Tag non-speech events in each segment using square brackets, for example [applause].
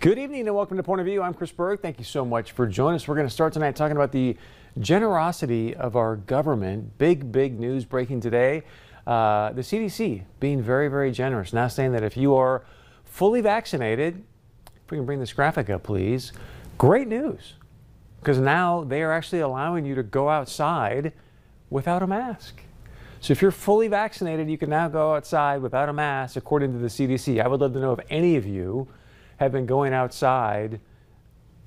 Good evening and welcome to Point of View. I'm Chris Berg. Thank you so much for joining us. We're going to start tonight talking about the generosity of our government. Big, big news breaking today. Uh, the CDC being very, very generous. Now saying that if you are fully vaccinated, if we can bring this graphic up, please. Great news. Because now they are actually allowing you to go outside without a mask. So if you're fully vaccinated, you can now go outside without a mask, according to the CDC. I would love to know if any of you have been going outside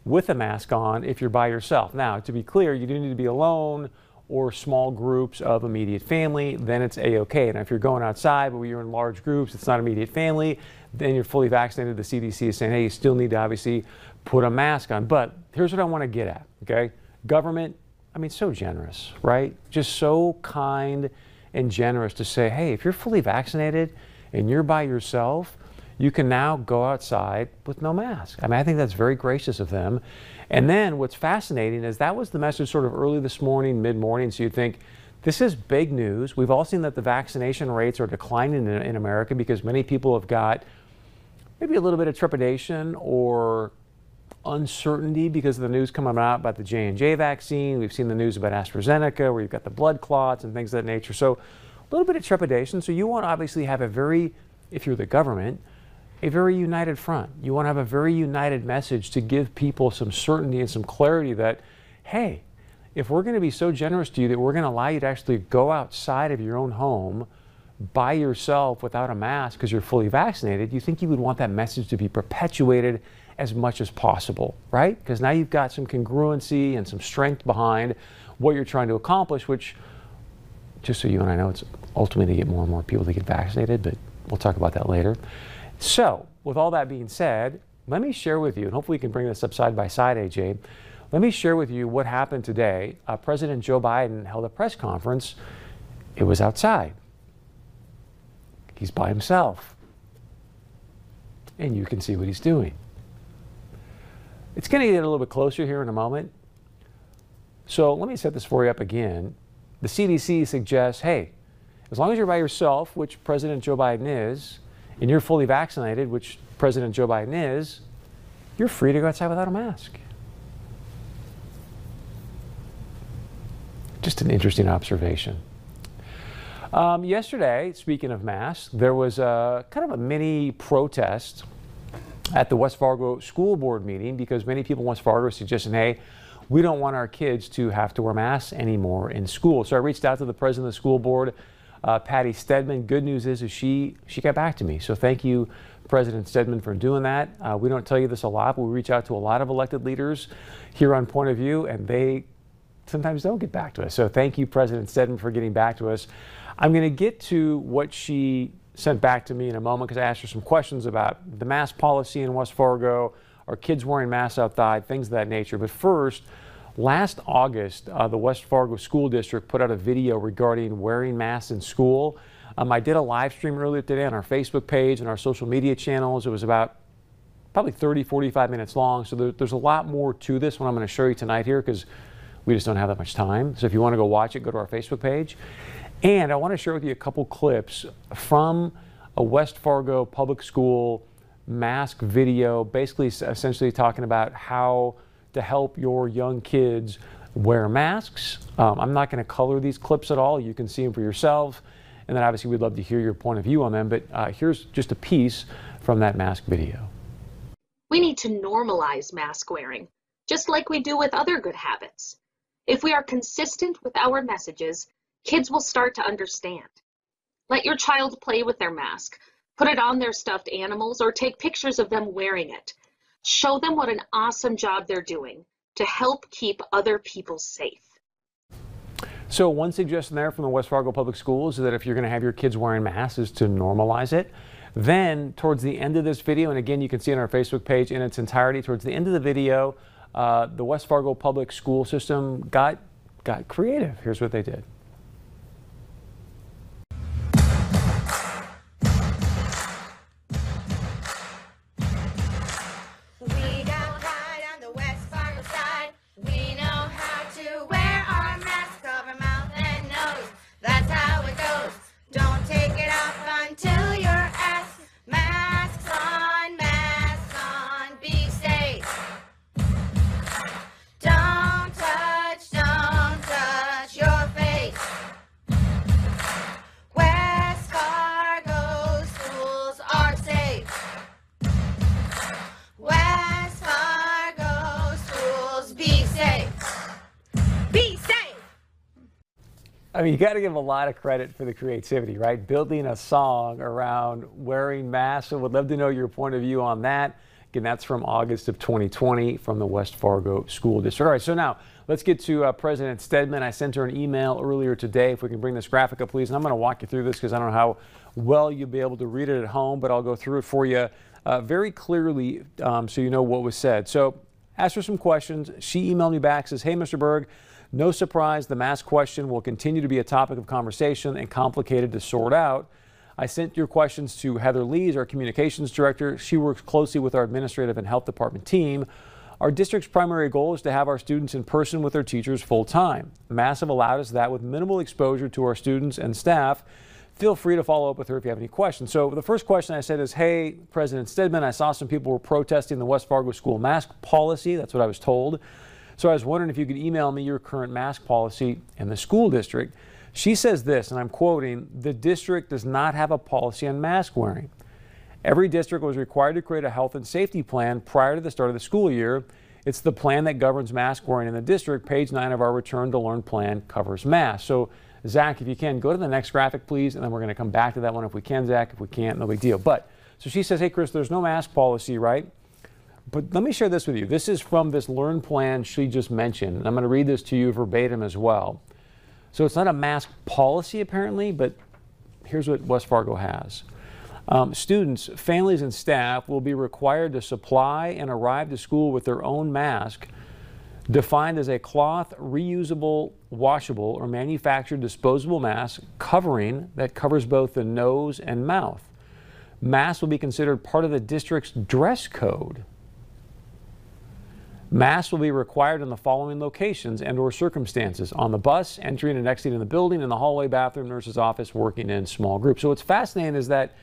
with a mask on if you're by yourself. Now, to be clear, you do need to be alone or small groups of immediate family, then it's a-okay. And if you're going outside, but you're in large groups, it's not immediate family, then you're fully vaccinated. The CDC is saying, hey, you still need to obviously put a mask on. But here's what I want to get at, okay? Government, I mean, so generous, right? Just so kind and generous to say, hey, if you're fully vaccinated and you're by yourself, you can now go outside with no mask. I mean, I think that's very gracious of them. And then what's fascinating is that was the message sort of early this morning, mid morning. So you'd think, this is big news. We've all seen that the vaccination rates are declining in, in, America because many people have got maybe a little bit of trepidation or uncertainty because of the news coming out about the J&J vaccine. We've seen the news about AstraZeneca where you've got the blood clots and things of that nature. So a little bit of trepidation. So you want to obviously have a very, if you're the government, a very united front. You want to have a very united message to give people some certainty and some clarity that, hey, if we're going to be so generous to you that we're going to allow you to actually go outside of your own home by yourself without a mask because you're fully vaccinated, you think you would want that message to be perpetuated as much as possible, right? Because now you've got some congruency and some strength behind what you're trying to accomplish, which, just so you and I know, it's ultimately to get more and more people to get vaccinated, but we'll talk about that later. So, with all that being said, let me share with you, and hopefully we can bring this up side by side, AJ. Let me share with you what happened today. Uh, President Joe Biden held a press conference. It was outside. He's by himself. And you can see what he's doing. It's going to get a little bit closer here in a moment. So let me set this for you up again. The CDC suggests hey, as long as you're by yourself, which President Joe Biden is, and you're fully vaccinated, which President Joe Biden is, you're free to go outside without a mask. Just an interesting observation. Um, yesterday, speaking of masks, there was a kind of a mini protest at the West Fargo School Board meeting because many people in West Fargo are suggesting, hey, we don't want our kids to have to wear masks anymore in school. So I reached out to the president of the school board uh, Patty Stedman. Good news is, is she she got back to me. So thank you, President Stedman, for doing that. Uh, we don't tell you this a lot, but we reach out to a lot of elected leaders here on Point of View, and they sometimes don't get back to us. So thank you, President Stedman, for getting back to us. I'm going to get to what she sent back to me in a moment because I asked her some questions about the mask policy in West Fargo, are kids wearing masks outside, things of that nature. But first, Last August, uh, the West Fargo School District put out a video regarding wearing masks in school. Um, I did a live stream earlier today on our Facebook page and our social media channels. It was about probably 30, 45 minutes long. So there, there's a lot more to this one I'm going to show you tonight here because we just don't have that much time. So if you want to go watch it, go to our Facebook page. And I want to share with you a couple clips from a West Fargo public school mask video, basically essentially talking about how to help your young kids wear masks. Um, I'm not going to color these clips at all. You can see them for yourself. And then obviously we'd love to hear your point of view on them. But uh, here's just a piece from that mask video. We need to normalize mask wearing, just like we do with other good habits. If we are consistent with our messages, kids will start to understand. Let your child play with their mask, put it on their stuffed animals, or take pictures of them wearing it. Show them what an awesome job they're doing to help keep other people safe. So one suggestion there from the West Fargo Public Schools is that if you're going to have your kids wearing masks is to normalize it. Then towards the end of this video, and again you can see on our Facebook page in its entirety, towards the end of the video, uh, the West Fargo Public School System got got creative. Here's what they did. Mean, you got to give a lot of credit for the creativity, right? Building a song around wearing masks. I would love to know your point of view on that. Again, that's from August of 2020 from the West Fargo School District. All right, so now let's get to uh, President Stedman. I sent her an email earlier today. If we can bring this graphic up, please. And I'm going to walk you through this because I don't know how well you'll be able to read it at home, but I'll go through it for you uh, very clearly um, so you know what was said. So, asked her some questions. She emailed me back, says, Hey, Mr. Berg, no surprise, the mask question will continue to be a topic of conversation and complicated to sort out. I sent your questions to Heather Lees, our communications director. She works closely with our administrative and health department team. Our district's primary goal is to have our students in person with their teachers full time. Masks have allowed us that with minimal exposure to our students and staff. Feel free to follow up with her if you have any questions. So the first question I said is, hey, President Stedman, I saw some people were protesting the West Fargo school mask policy. That's what I was told. So I was wondering if you could email me your current mask policy in the school district. She says this, and I'm quoting The district does not have a policy on mask wearing. Every district was required to create a health and safety plan prior to the start of the school year. It's the plan that governs mask wearing in the district. Page 9 of our Return to Learn plan covers masks. So, Zach, if you can, go to the next graphic, please, and then we're going to come back to that one if we can, Zach. If we can't, no big deal. But, so she says, hey, Chris, there's no mask policy, right? But let me share this with you. This is from this Learn plan she just mentioned. And I'm going to read this to you verbatim as well. So it's not a mask policy apparently, but here's what West Fargo has. Um, students, families, and staff will be required to supply and arrive to school with their own mask, defined as a cloth, reusable, washable, or manufactured disposable mask covering that covers both the nose and mouth. Masks will be considered part of the district's dress code. Masks will be required in the following locations and or circumstances. On the bus, entering and exiting the building, in the hallway, bathroom, nurse's office, working in small groups. So what's fascinating is that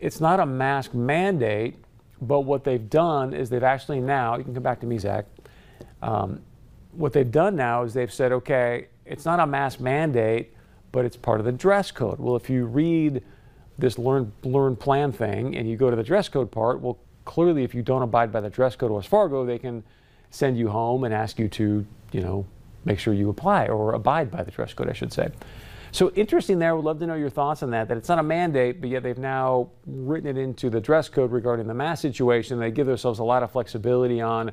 it's not a mask mandate, but what they've done is they've actually now, you can come back to me, Zach. Um, what they've done now is they've said, okay, it's not a mask mandate, but it's part of the dress code. Well, if you read this learn learn plan thing and you go to the dress code part, well, clearly if you don't abide by the dress code of West Fargo, they can send you home and ask you to, you know, make sure you apply or abide by the dress code, I should say. So interesting there. Would love to know your thoughts on that. That it's not a mandate, but yet they've now written it into the dress code regarding the mask situation. They give themselves a lot of flexibility on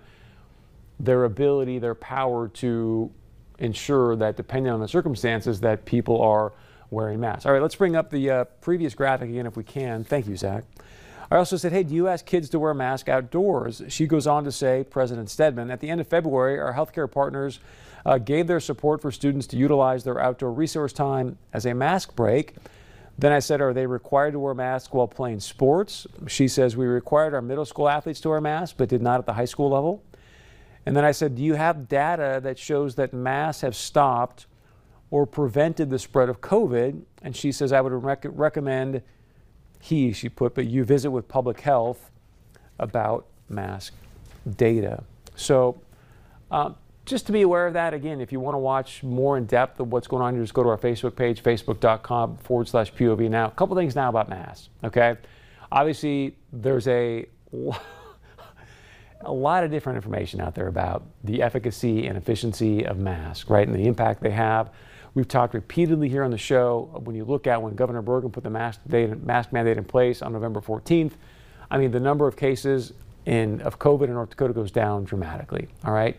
their ability, their power to ensure that, depending on the circumstances, that people are wearing masks. All right, let's bring up the uh, previous graphic again if we can. Thank you, Zach. I also said, hey, do you ask kids to wear a mask outdoors? She goes on to say, President Stedman, at the end of February, our healthcare partners uh, gave their support for students to utilize their outdoor resource time as a mask break. Then I said, are they required to wear masks while playing sports? She says, we required our middle school athletes to wear masks, but did not at the high school level. And then I said, do you have data that shows that masks have stopped or prevented the spread of COVID? And she says, I would rec- recommend he, she put, but you visit with public health about mask data. So um, just to be aware of that, again, if you want to watch more in depth of what's going on, just go to our Facebook page, facebook.com forward slash POV. Now, a couple things now about masks, okay? Obviously, there's a, [laughs] a lot of different information out there about the efficacy and efficiency of masks, right, and the impact they have. We've talked repeatedly here on the show when you look at when Governor Burgum put the mask, mask mandate in place on November 14th. I mean, the number of cases in, of COVID in North Dakota goes down dramatically. All right.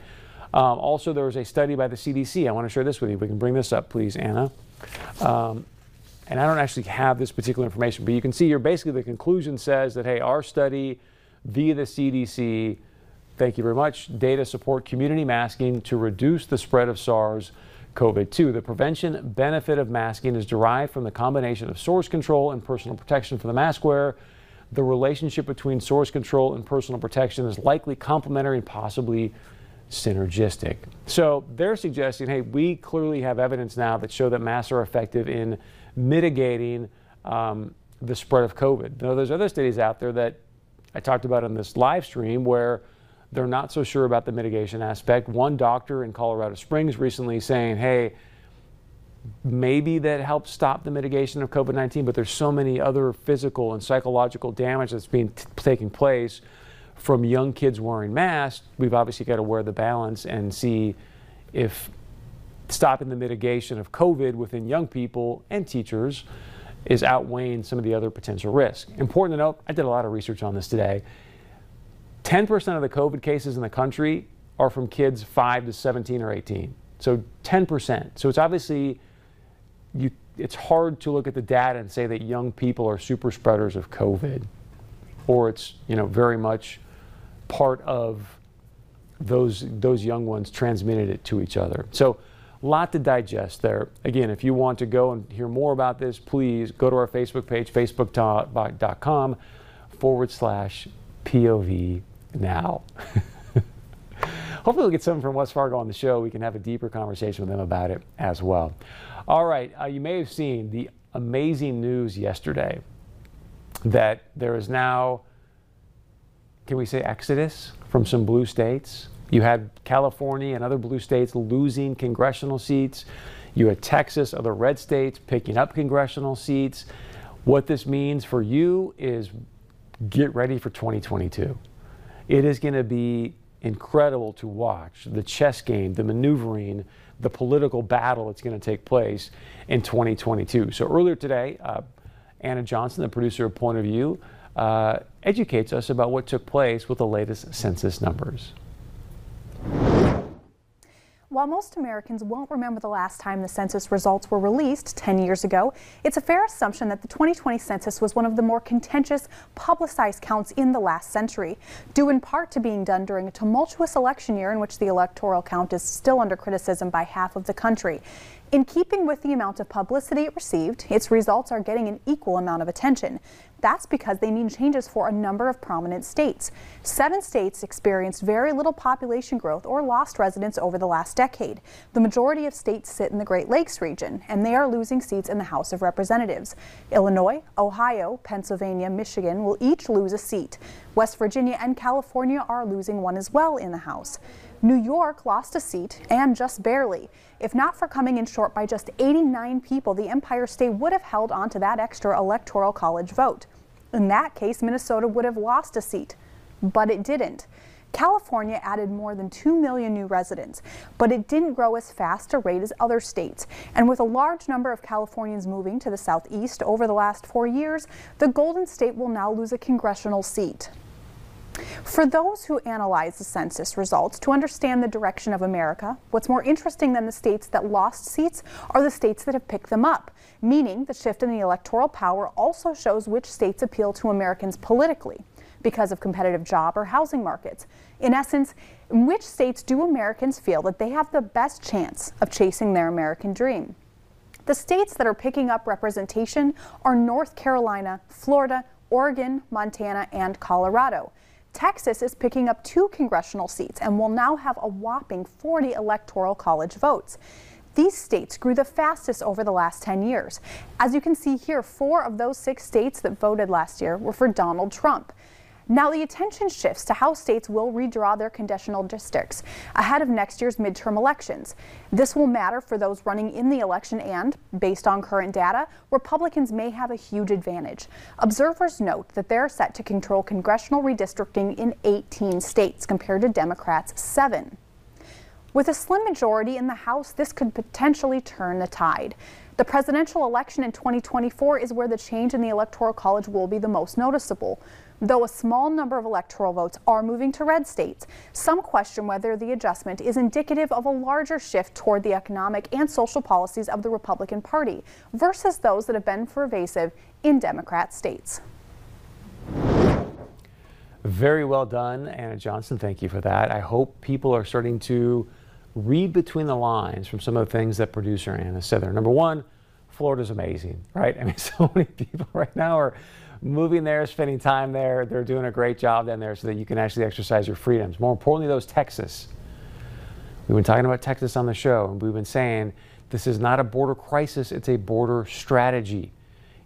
Um, also, there was a study by the CDC. I want to share this with you. We can bring this up, please, Anna. Um, and I don't actually have this particular information, but you can see here basically the conclusion says that, hey, our study via the CDC, thank you very much, data support community masking to reduce the spread of SARS COVID 2. The prevention benefit of masking is derived from the combination of source control and personal protection for the mask wearer. The relationship between source control and personal protection is likely complementary and possibly synergistic. So they're suggesting, hey, we clearly have evidence now that show that masks are effective in mitigating um, the spread of COVID. Now, there's other studies out there that I talked about in this live stream where they're not so sure about the mitigation aspect. One doctor in Colorado Springs recently saying, hey, maybe that helps stop the mitigation of COVID 19, but there's so many other physical and psychological damage that's being taking place from young kids wearing masks. We've obviously got to wear the balance and see if stopping the mitigation of COVID within young people and teachers is outweighing some of the other potential risks. Important to note, I did a lot of research on this today. 10% of the COVID cases in the country are from kids 5 to 17 or 18. So 10%. So it's obviously you it's hard to look at the data and say that young people are super spreaders of COVID or it's, you know, very much part of those those young ones transmitted it to each other. So a lot to digest there. Again, if you want to go and hear more about this, please go to our Facebook page, facebook.com forward slash POV now. [laughs] Hopefully, we'll get someone from West Fargo on the show. We can have a deeper conversation with them about it as well. All right, uh, you may have seen the amazing news yesterday that there is now, can we say, exodus from some blue states? You had California and other blue states losing congressional seats. You had Texas, other red states picking up congressional seats. What this means for you is get ready for 2022. It is going to be incredible to watch the chess game, the maneuvering, the political battle that's going to take place in 2022. So earlier today, uh, Anna Johnson, the producer of Point of View, uh, educates us about what took place with the latest census numbers. While most Americans won't remember the last time the census results were released 10 years ago, it's a fair assumption that the 2020 census was one of the more contentious, publicized counts in the last century, due in part to being done during a tumultuous election year in which the electoral count is still under criticism by half of the country. In keeping with the amount of publicity it received, its results are getting an equal amount of attention. That's because they mean changes for a number of prominent states. Seven states experienced very little population growth or lost residents over the last decade. The majority of states sit in the Great Lakes region, and they are losing seats in the House of Representatives. Illinois, Ohio, Pennsylvania, Michigan will each lose a seat. West Virginia and California are losing one as well in the House. New York lost a seat, and just barely. If not for coming in short by just 89 people, the Empire State would have held on to that extra electoral college vote. In that case, Minnesota would have lost a seat, but it didn't. California added more than 2 million new residents, but it didn't grow as fast a rate as other states. And with a large number of Californians moving to the southeast over the last four years, the Golden State will now lose a congressional seat. For those who analyze the census results to understand the direction of America, what's more interesting than the states that lost seats are the states that have picked them up, meaning the shift in the electoral power also shows which states appeal to Americans politically because of competitive job or housing markets. In essence, in which states do Americans feel that they have the best chance of chasing their American dream? The states that are picking up representation are North Carolina, Florida, Oregon, Montana, and Colorado. Texas is picking up two congressional seats and will now have a whopping 40 electoral college votes. These states grew the fastest over the last 10 years. As you can see here, four of those six states that voted last year were for Donald Trump. Now the attention shifts to how states will redraw their conditional districts ahead of next year's midterm elections. This will matter for those running in the election and, based on current data, Republicans may have a huge advantage. Observers note that they're set to control congressional redistricting in 18 states compared to Democrats' seven. With a slim majority in the House, this could potentially turn the tide. The presidential election in 2024 is where the change in the Electoral College will be the most noticeable. Though a small number of electoral votes are moving to red states, some question whether the adjustment is indicative of a larger shift toward the economic and social policies of the Republican Party versus those that have been pervasive in Democrat states. Very well done, Anna Johnson. Thank you for that. I hope people are starting to read between the lines from some of the things that producer Anna said there. Number one, Florida's amazing, right? [laughs] I mean, so many people right now are moving there, spending time there. They're doing a great job down there so that you can actually exercise your freedoms. More importantly, those Texas. We've been talking about Texas on the show, and we've been saying this is not a border crisis, it's a border strategy.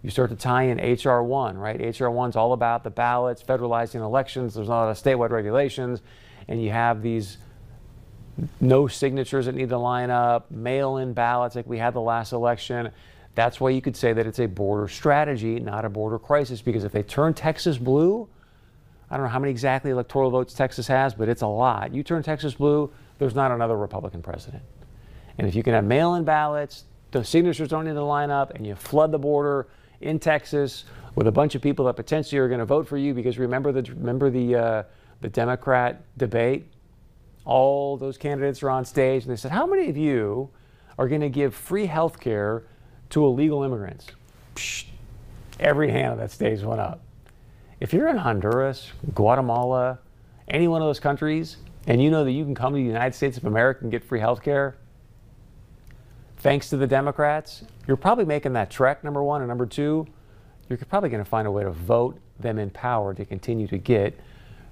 You start to tie in HR 1, right? HR 1 is all about the ballots, federalizing elections. There's a lot of statewide regulations, and you have these no signatures that need to line up, mail in ballots like we had the last election. That's why you could say that it's a border strategy, not a border crisis, because if they turn Texas blue, I don't know how many exactly electoral votes Texas has, but it's a lot. You turn Texas blue, there's not another Republican president. And if you can have mail in ballots, the signatures don't need to line up, and you flood the border in Texas with a bunch of people that potentially are going to vote for you because remember the remember the uh, the Democrat debate. All those candidates are on stage, and they said, "How many of you are going to give free health care to illegal immigrants?" Psh, every hand that stays went up. If you're in Honduras, Guatemala, any one of those countries, and you know that you can come to the United States of America and get free health care, thanks to the Democrats, you're probably making that trek, number one. And number two, you're probably going to find a way to vote them in power to continue to get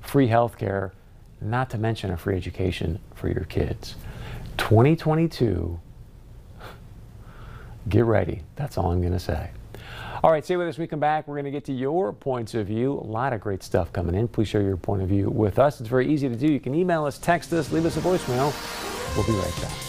free health care, not to mention a free education for your kids. 2022, get ready. That's all I'm going to say. All right, stay with us. We come back, we're going to get to your points of view. A lot of great stuff coming in. Please share your point of view with us. It's very easy to do. You can email us, text us, leave us a voicemail. We'll be right back.